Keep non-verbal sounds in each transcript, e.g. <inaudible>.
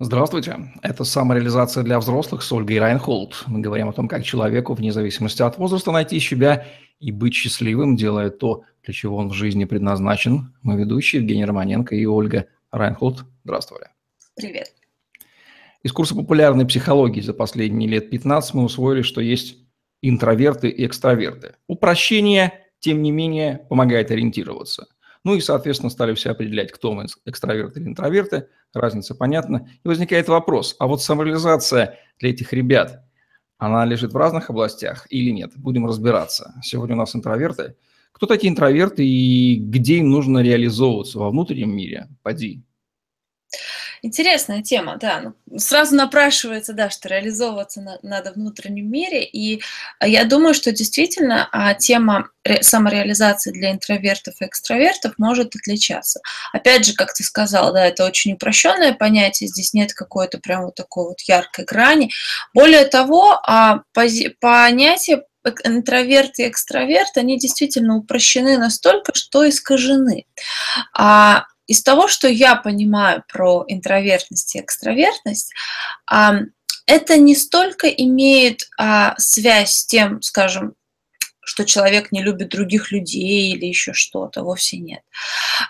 Здравствуйте. Это самореализация для взрослых с Ольгой Райнхолд. Мы говорим о том, как человеку, вне зависимости от возраста, найти себя и быть счастливым, делая то, для чего он в жизни предназначен. Мы ведущие Евгений Романенко и Ольга Райнхолд. Здравствуйте. Привет. Из курса популярной психологии за последние лет 15 мы усвоили, что есть интроверты и экстраверты. Упрощение, тем не менее, помогает ориентироваться – ну и, соответственно, стали все определять, кто мы, экстраверты или интроверты. Разница понятна. И возникает вопрос, а вот самореализация для этих ребят, она лежит в разных областях или нет? Будем разбираться. Сегодня у нас интроверты. Кто такие интроверты и где им нужно реализовываться во внутреннем мире? Поди. Интересная тема, да. Ну, сразу напрашивается, да, что реализовываться на, надо в внутреннем мире. И а, я думаю, что действительно а, тема самореализации для интровертов и экстравертов может отличаться. Опять же, как ты сказал, да, это очень упрощенное понятие, здесь нет какой-то прям вот такой вот яркой грани. Более того, а, понятие интроверт и экстраверт, они действительно упрощены настолько, что искажены. А из того, что я понимаю про интровертность и экстравертность, это не столько имеет а, связь с тем, скажем, что человек не любит других людей или еще что-то, вовсе нет.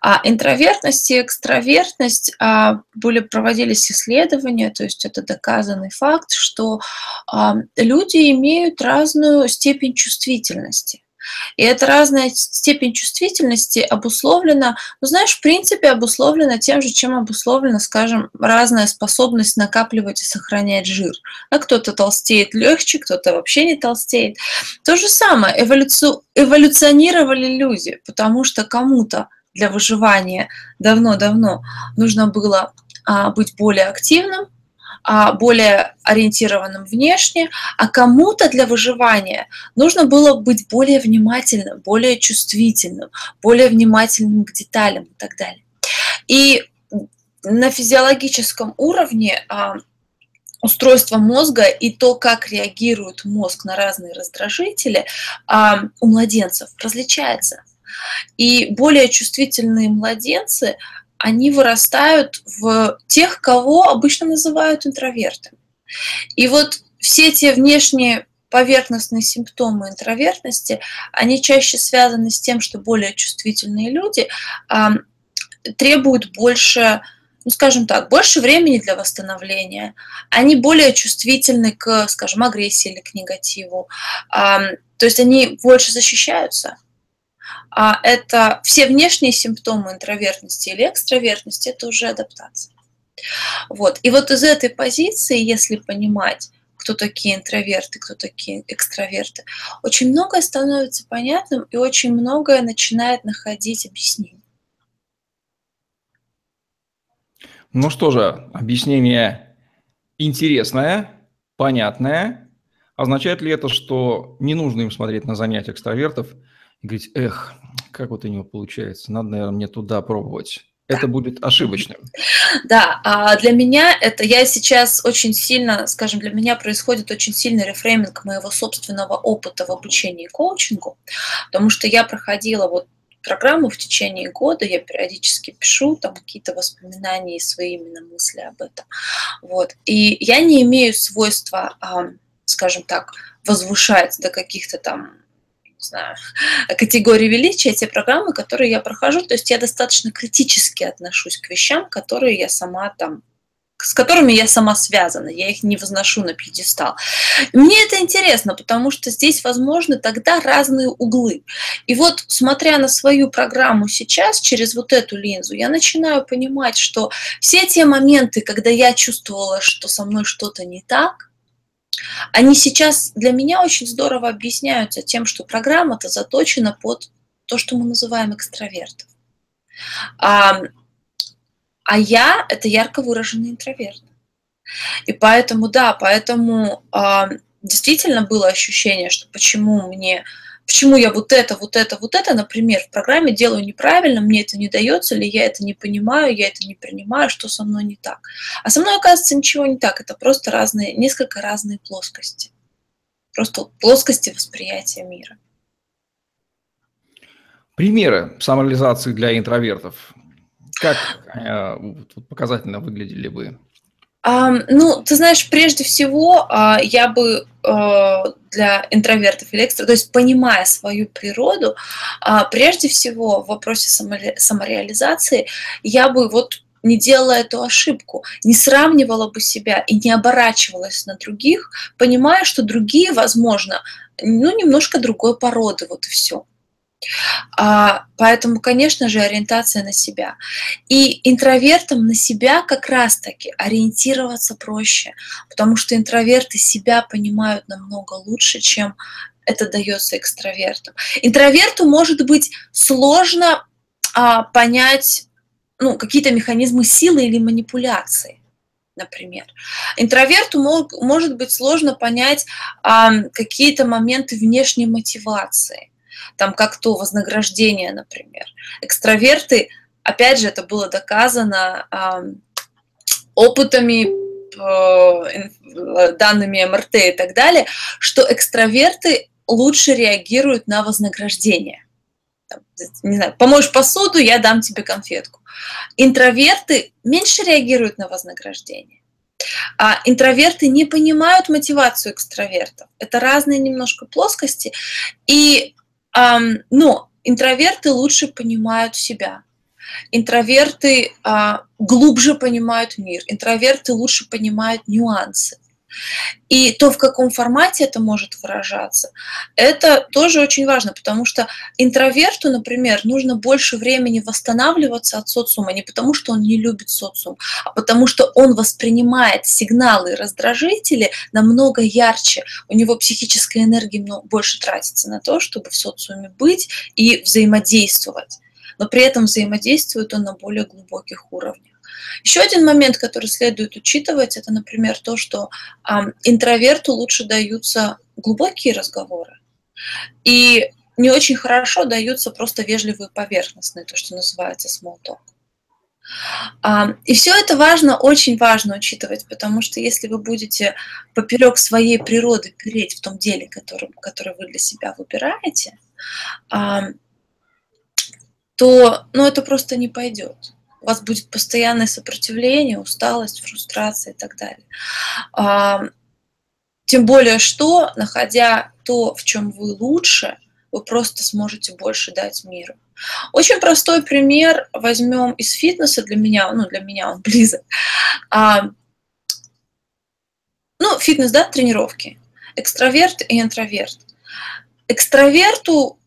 А интровертность и экстравертность а, были проводились исследования, то есть это доказанный факт, что а, люди имеют разную степень чувствительности. И эта разная степень чувствительности обусловлена, ну, знаешь, в принципе, обусловлена тем же, чем обусловлена, скажем, разная способность накапливать и сохранять жир. А кто-то толстеет легче, кто-то вообще не толстеет. То же самое, эволюцию, эволюционировали люди, потому что кому-то для выживания давно-давно нужно было а, быть более активным, более ориентированным внешне, а кому-то для выживания нужно было быть более внимательным, более чувствительным, более внимательным к деталям и так далее. И на физиологическом уровне а, устройство мозга и то, как реагирует мозг на разные раздражители а, у младенцев различается. И более чувствительные младенцы они вырастают в тех, кого обычно называют интровертами. И вот все те внешние поверхностные симптомы интровертности, они чаще связаны с тем, что более чувствительные люди а, требуют больше, ну, скажем так, больше времени для восстановления. Они более чувствительны к, скажем, агрессии или к негативу. А, то есть они больше защищаются а это все внешние симптомы интровертности или экстравертности, это уже адаптация. Вот. И вот из этой позиции, если понимать, кто такие интроверты, кто такие экстраверты, очень многое становится понятным и очень многое начинает находить объяснение. Ну что же, объяснение интересное, понятное. Означает ли это, что не нужно им смотреть на занятия экстравертов – и говорить, эх, как вот у него получается, надо, наверное, мне туда пробовать. Это будет ошибочным. Да, а для меня это, я сейчас очень сильно, скажем, для меня происходит очень сильный рефрейминг моего собственного опыта в обучении и коучингу, потому что я проходила вот программу в течение года, я периодически пишу там какие-то воспоминания и свои именно мысли об этом. Вот. И я не имею свойства, скажем так, возвышать до каких-то там знаю, <laughs> категории величия, те программы, которые я прохожу. То есть я достаточно критически отношусь к вещам, которые я сама там с которыми я сама связана, я их не возношу на пьедестал. Мне это интересно, потому что здесь возможны тогда разные углы. И вот, смотря на свою программу сейчас, через вот эту линзу, я начинаю понимать, что все те моменты, когда я чувствовала, что со мной что-то не так, они сейчас для меня очень здорово объясняются тем, что программа-то заточена под то, что мы называем экстравертом. А, а я – это ярко выраженный интроверт. И поэтому, да, поэтому а, действительно было ощущение, что почему мне почему я вот это, вот это, вот это, например, в программе делаю неправильно, мне это не дается, или я это не понимаю, я это не принимаю, что со мной не так. А со мной, оказывается, ничего не так, это просто разные, несколько разные плоскости. Просто плоскости восприятия мира. Примеры самореализации для интровертов. Как э, показательно выглядели бы? Ну, ты знаешь, прежде всего, а, я бы э, для интровертов или экстра, то есть понимая свою природу, а, прежде всего в вопросе самореализации я бы вот не делала эту ошибку, не сравнивала бы себя и не оборачивалась на других, понимая, что другие, возможно, ну, немножко другой породы, вот и все. А, поэтому, конечно же, ориентация на себя. И интровертам на себя как раз-таки ориентироваться проще, потому что интроверты себя понимают намного лучше, чем это дается экстравертам. Интроверту может быть сложно а, понять ну, какие-то механизмы силы или манипуляции например. Интроверту мог, может быть сложно понять а, какие-то моменты внешней мотивации там как то вознаграждение, например. Экстраверты, опять же, это было доказано э, опытами, э, данными МРТ и так далее, что экстраверты лучше реагируют на вознаграждение. Не знаю, помоешь посуду, я дам тебе конфетку. Интроверты меньше реагируют на вознаграждение. А интроверты не понимают мотивацию экстравертов. Это разные немножко плоскости. И но интроверты лучше понимают себя. Интроверты а, глубже понимают мир. Интроверты лучше понимают нюансы. И то, в каком формате это может выражаться, это тоже очень важно, потому что интроверту, например, нужно больше времени восстанавливаться от социума не потому, что он не любит социум, а потому что он воспринимает сигналы и раздражители намного ярче. У него психическая энергия больше тратится на то, чтобы в социуме быть и взаимодействовать. Но при этом взаимодействует он на более глубоких уровнях. Еще один момент, который следует учитывать, это, например, то, что интроверту лучше даются глубокие разговоры. И не очень хорошо даются просто вежливые поверхностные, то, что называется small talk. И все это важно, очень важно учитывать, потому что если вы будете поперек своей природы переть в том деле, который, который вы для себя выбираете, то ну, это просто не пойдет у вас будет постоянное сопротивление, усталость, фрустрация и так далее. А, тем более, что, находя то, в чем вы лучше, вы просто сможете больше дать миру. Очень простой пример возьмем из фитнеса для меня, ну для меня он <laughs> близок. А, ну, фитнес, да, тренировки. Экстраверт и интроверт. Экстраверту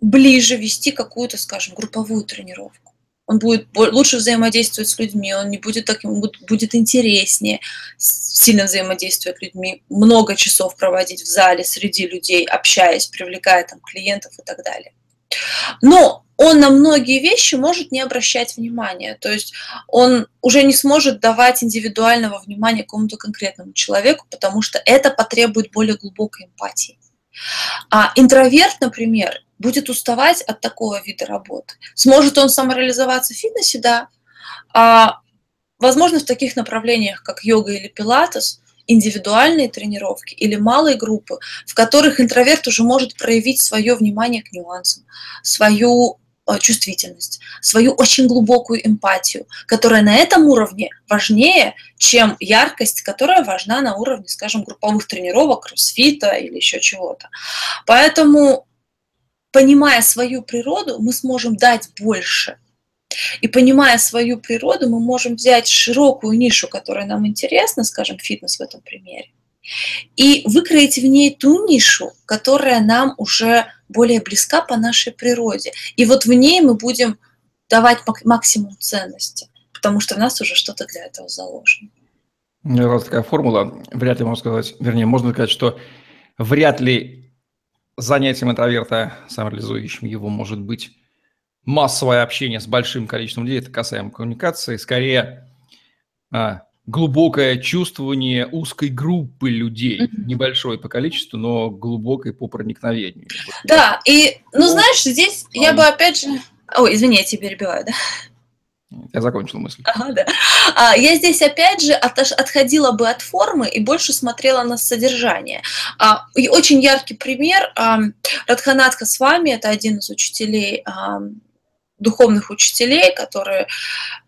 ближе вести какую-то, скажем, групповую тренировку он будет лучше взаимодействовать с людьми, он не будет таким, будет интереснее сильно взаимодействовать с людьми, много часов проводить в зале среди людей, общаясь, привлекая там клиентов и так далее. Но он на многие вещи может не обращать внимания. То есть он уже не сможет давать индивидуального внимания какому-то конкретному человеку, потому что это потребует более глубокой эмпатии. А интроверт, например, будет уставать от такого вида работы. Сможет он самореализоваться в фитнесе, да. А, возможно, в таких направлениях, как йога или пилатес, индивидуальные тренировки или малые группы, в которых интроверт уже может проявить свое внимание к нюансам, свою чувствительность, свою очень глубокую эмпатию, которая на этом уровне важнее, чем яркость, которая важна на уровне, скажем, групповых тренировок, кроссфита или еще чего-то. Поэтому понимая свою природу, мы сможем дать больше. И понимая свою природу, мы можем взять широкую нишу, которая нам интересна, скажем, фитнес в этом примере, и выкроить в ней ту нишу, которая нам уже более близка по нашей природе. И вот в ней мы будем давать максимум ценности, потому что в нас уже что-то для этого заложено. У меня такая формула, вряд ли можно сказать, вернее, можно сказать, что вряд ли занятием интроверта, самореализующим его, может быть массовое общение с большим количеством людей, это касаемо коммуникации, скорее а, глубокое чувствование узкой группы людей, mm-hmm. небольшой по количеству, но глубокой по проникновению. Да, и, ну, знаешь, здесь а, я бы опять же... Ой, извини, я тебя перебиваю, да? Я закончил мысль. Ага, да. А, я здесь опять же от, отходила бы от формы и больше смотрела на содержание. А, и очень яркий пример. А, Радханатха с вами, это один из учителей а, духовных учителей, которые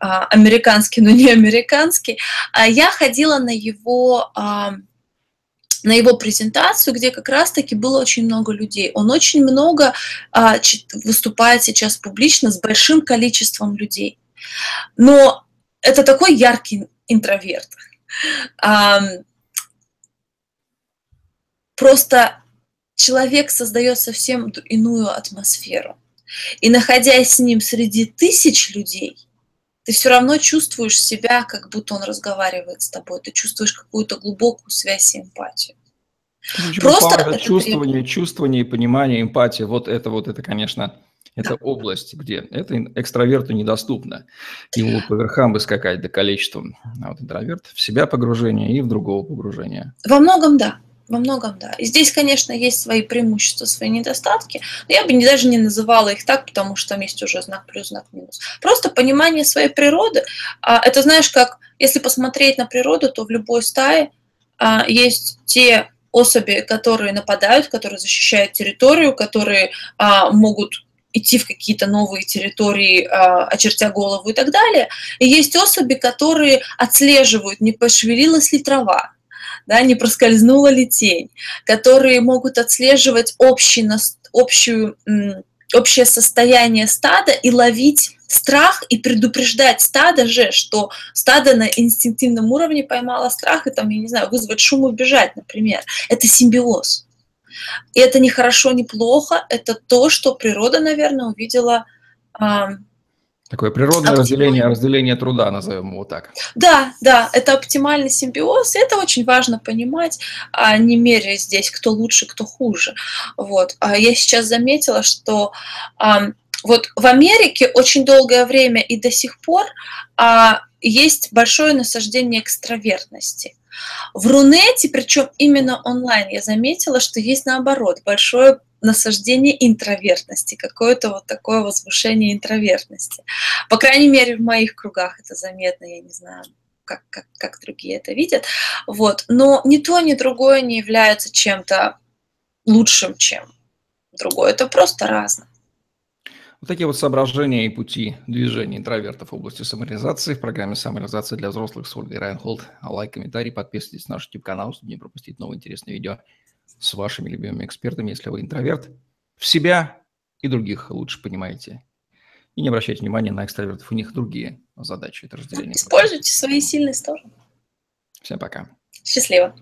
а, американские, но не американские, а я ходила на его а, на его презентацию, где как раз-таки было очень много людей. Он очень много а, выступает сейчас публично с большим количеством людей. Но это такой яркий интроверт. А, просто человек создает совсем иную атмосферу. И находясь с ним среди тысяч людей, ты все равно чувствуешь себя, как будто он разговаривает с тобой. Ты чувствуешь какую-то глубокую связь и эмпатию. Просто это чувствование, требует. чувствование понимание, эмпатия. Вот это вот это, конечно, это да. область, где это экстраверту недоступно. Ему по верхам бы скакать до количества. А вот интроверт в себя погружение и в другого погружения. Во многом да. Во многом, да. И здесь, конечно, есть свои преимущества, свои недостатки, но я бы даже не называла их так, потому что там есть уже знак плюс, знак минус. Просто понимание своей природы. А, это знаешь, как если посмотреть на природу, то в любой стае а, есть те особи, которые нападают, которые защищают территорию, которые а, могут идти в какие-то новые территории, очертя голову и так далее. И есть особи, которые отслеживают, не пошевелилась ли трава, да, не проскользнула ли тень, которые могут отслеживать общий, общую, общее состояние стада и ловить страх и предупреждать стадо же, что стадо на инстинктивном уровне поймало страх и там, я не знаю, вызвать шум и убежать, например. Это симбиоз. И это не хорошо, не плохо, это то, что природа, наверное, увидела Такое природное разделение, разделение труда, назовем его так. Да, да, это оптимальный симбиоз, и это очень важно понимать, а не меряя здесь, кто лучше, кто хуже. Вот. А я сейчас заметила, что а, вот в Америке очень долгое время и до сих пор а, есть большое насаждение экстравертности. В Рунете, причем именно онлайн, я заметила, что есть наоборот большое насаждение интровертности, какое-то вот такое возвышение интровертности. По крайней мере, в моих кругах это заметно, я не знаю, как, как, как другие это видят. Вот. Но ни то, ни другое не является чем-то лучшим, чем другое. Это просто разное. Вот такие вот соображения и пути движения интровертов в области самореализации в программе «Самореализация для взрослых» с Ольгой Райнхолд. Лайк, комментарий, подписывайтесь на наш YouTube-канал, чтобы не пропустить новые интересные видео с вашими любимыми экспертами, если вы интроверт. В себя и других лучше понимаете. И не обращайте внимания на экстравертов, у них другие задачи. Это разделение. Используйте свои сильные стороны. Всем пока. Счастливо.